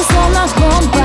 personas con